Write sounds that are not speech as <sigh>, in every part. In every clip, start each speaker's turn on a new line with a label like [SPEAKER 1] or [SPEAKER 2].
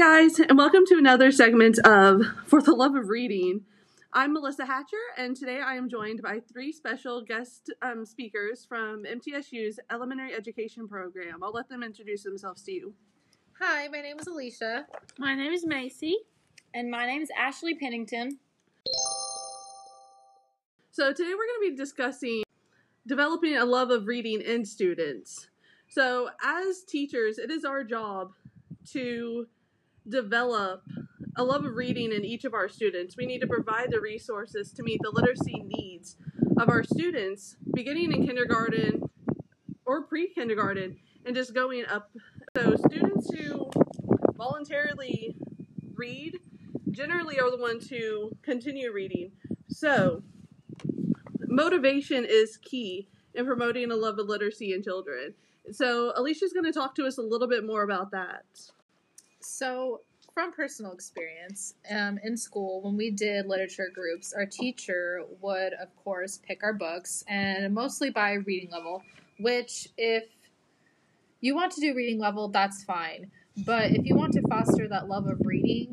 [SPEAKER 1] guys, and welcome to another segment of For the Love of Reading. I'm Melissa Hatcher, and today I am joined by three special guest um, speakers from MTSU's Elementary Education Program. I'll let them introduce themselves to you.
[SPEAKER 2] Hi, my name is Alicia.
[SPEAKER 3] My name is Macy. And my name is Ashley Pennington.
[SPEAKER 1] So, today we're going to be discussing developing a love of reading in students. So, as teachers, it is our job to develop a love of reading in each of our students. We need to provide the resources to meet the literacy needs of our students, beginning in kindergarten or pre kindergarten and just going up. So, students who voluntarily read generally are the ones who continue reading. So, motivation is key in promoting a love of literacy in children. So, Alicia's going to talk to us a little bit more about that.
[SPEAKER 2] So, from personal experience, um, in school, when we did literature groups, our teacher would, of course, pick our books and mostly by reading level, which, if you want to do reading level, that's fine. But if you want to foster that love of reading,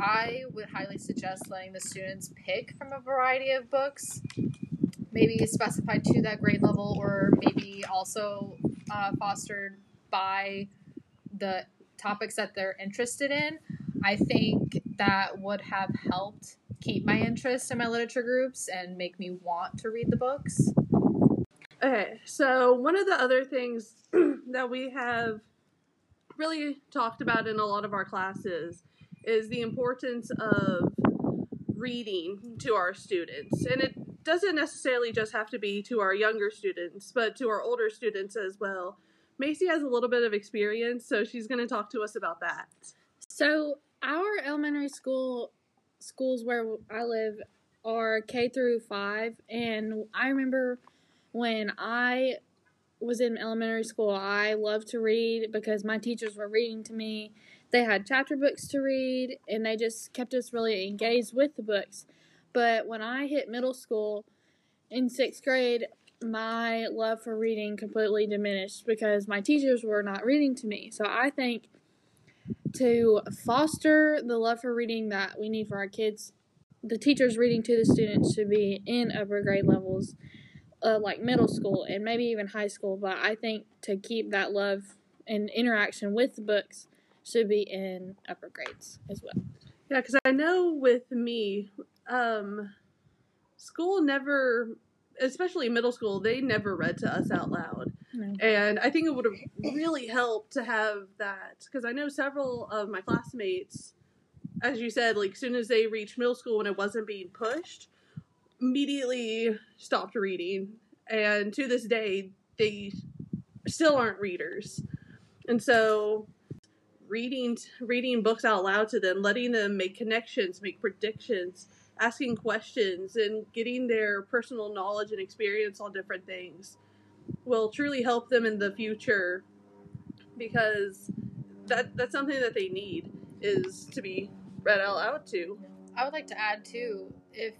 [SPEAKER 2] I would highly suggest letting the students pick from a variety of books, maybe specified to that grade level, or maybe also uh, fostered by the topics that they're interested in. I think that would have helped keep my interest in my literature groups and make me want to read the books.
[SPEAKER 1] Okay, so one of the other things <clears throat> that we have really talked about in a lot of our classes is the importance of reading to our students. And it doesn't necessarily just have to be to our younger students, but to our older students as well. Macy has a little bit of experience, so she's going to talk to us about that.
[SPEAKER 3] So, our elementary school schools where I live are K through 5 and I remember when I was in elementary school, I loved to read because my teachers were reading to me. They had chapter books to read and they just kept us really engaged with the books. But when I hit middle school in 6th grade, my love for reading completely diminished because my teachers were not reading to me. So I think to foster the love for reading that we need for our kids, the teachers reading to the students should be in upper grade levels, uh, like middle school and maybe even high school. But I think to keep that love and interaction with the books should be in upper grades as well.
[SPEAKER 1] Yeah, because I know with me, um, school never especially middle school, they never read to us out loud. No. And I think it would have really helped to have that because I know several of my classmates, as you said, like as soon as they reached middle school when it wasn't being pushed, immediately stopped reading. And to this day, they still aren't readers. And so reading reading books out loud to them, letting them make connections, make predictions, asking questions and getting their personal knowledge and experience on different things will truly help them in the future because that that's something that they need is to be read out loud to.
[SPEAKER 2] I would like to add too, if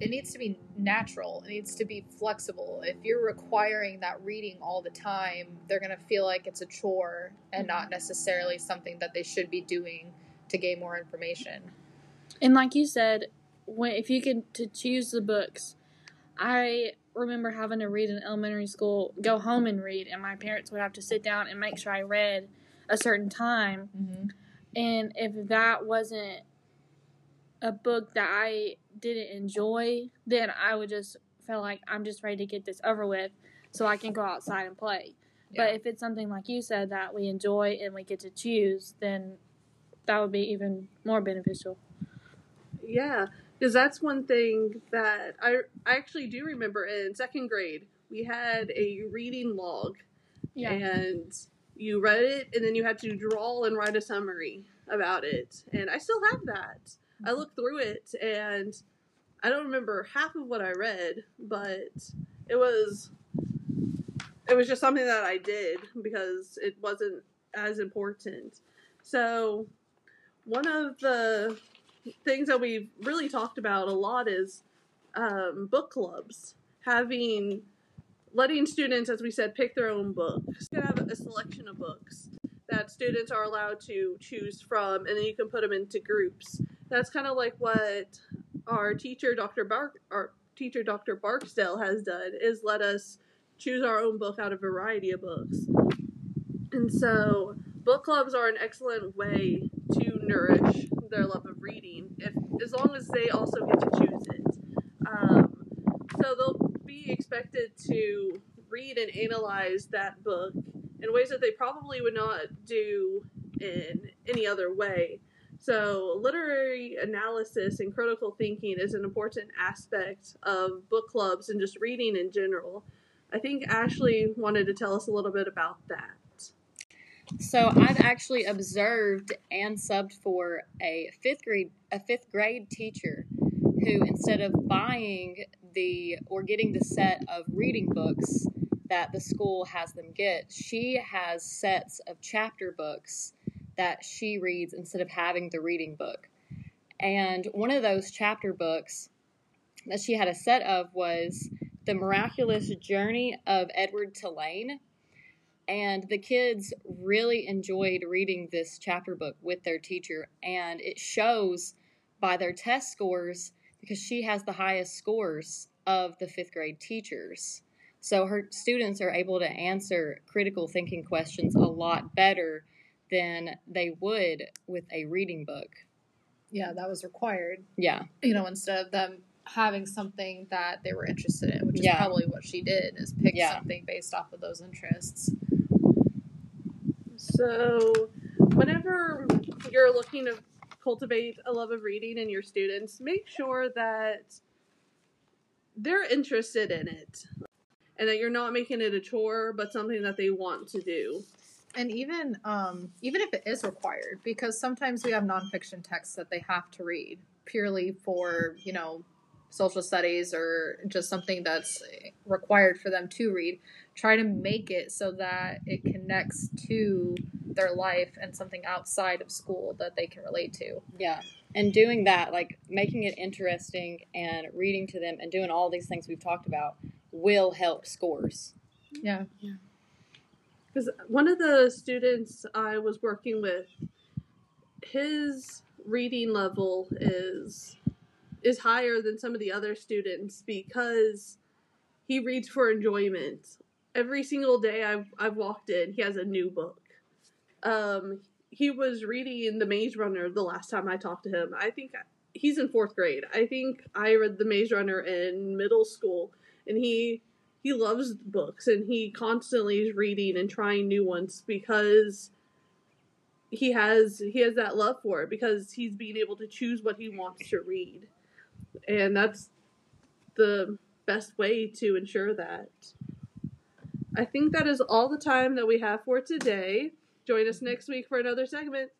[SPEAKER 2] it needs to be natural, it needs to be flexible. If you're requiring that reading all the time, they're gonna feel like it's a chore and not mm-hmm. necessarily something that they should be doing to gain more information.
[SPEAKER 3] And like you said, when if you could to choose the books, I remember having to read in elementary school, go home and read, and my parents would have to sit down and make sure I read a certain time. Mm-hmm. And if that wasn't a book that I didn't enjoy, then I would just feel like I'm just ready to get this over with so I can go outside and play. Yeah. But if it's something like you said that we enjoy and we get to choose, then that would be even more beneficial.
[SPEAKER 1] Yeah, because that's one thing that I I actually do remember in second grade we had a reading log, yeah. and you read it and then you had to draw and write a summary about it, and I still have that. I mm-hmm. looked through it and I don't remember half of what I read, but it was it was just something that I did because it wasn't as important. So one of the things that we've really talked about a lot is um, book clubs, having letting students, as we said, pick their own books. You have a selection of books that students are allowed to choose from, and then you can put them into groups. That's kind of like what our teacher, Dr. Bark, our teacher, Dr. Barksdale, has done is let us choose our own book out of a variety of books. And so, book clubs are an excellent way to nourish their love of reading, if as long as they also get to choose it. Um, so they'll be expected to read and analyze that book in ways that they probably would not do in any other way. So, literary analysis and critical thinking is an important aspect of book clubs and just reading in general. I think Ashley wanted to tell us a little bit about that.
[SPEAKER 4] So I've actually observed and subbed for a fifth grade a fifth grade teacher who instead of buying the or getting the set of reading books that the school has them get, she has sets of chapter books that she reads instead of having the reading book. And one of those chapter books that she had a set of was The Miraculous Journey of Edward Tulane and the kids really enjoyed reading this chapter book with their teacher, and it shows by their test scores because she has the highest scores of the fifth grade teachers. So her students are able to answer critical thinking questions a lot better than they would with a reading book.
[SPEAKER 2] Yeah, that was required.
[SPEAKER 4] Yeah.
[SPEAKER 2] You know, instead of them having something that they were interested in, which is
[SPEAKER 4] Yeah.
[SPEAKER 2] probably what she did, is pick
[SPEAKER 4] Yeah.
[SPEAKER 2] something based off of those interests.
[SPEAKER 1] So, whenever you're looking to cultivate a love of reading in your students, make sure that they're interested in it and that you're not making it a chore, but something that they want to do.
[SPEAKER 2] And even um, even if it is required, because sometimes we have nonfiction texts that they have to read purely for you know social studies or just something that's required for them to read. Try to make it so that it connects to their life and something outside of school that they can relate to.
[SPEAKER 4] Yeah. And doing that, like making it interesting and reading to them and doing all these things we've talked about will help scores.
[SPEAKER 2] Yeah.
[SPEAKER 1] Because one of the students I was working with, his reading level is is higher than some of the other students because he reads for enjoyment. Every single day I've I've walked in, he has a new book. Um, he was reading The Maze Runner the last time I talked to him. I think he's in fourth grade. I think I read The Maze Runner in middle school, and he he loves books and he constantly is reading and trying new ones because he has he has that love for it because he's being able to choose what he wants to read and that's the best way to ensure that. I think that is all the time that we have for today. Join us next week for another segment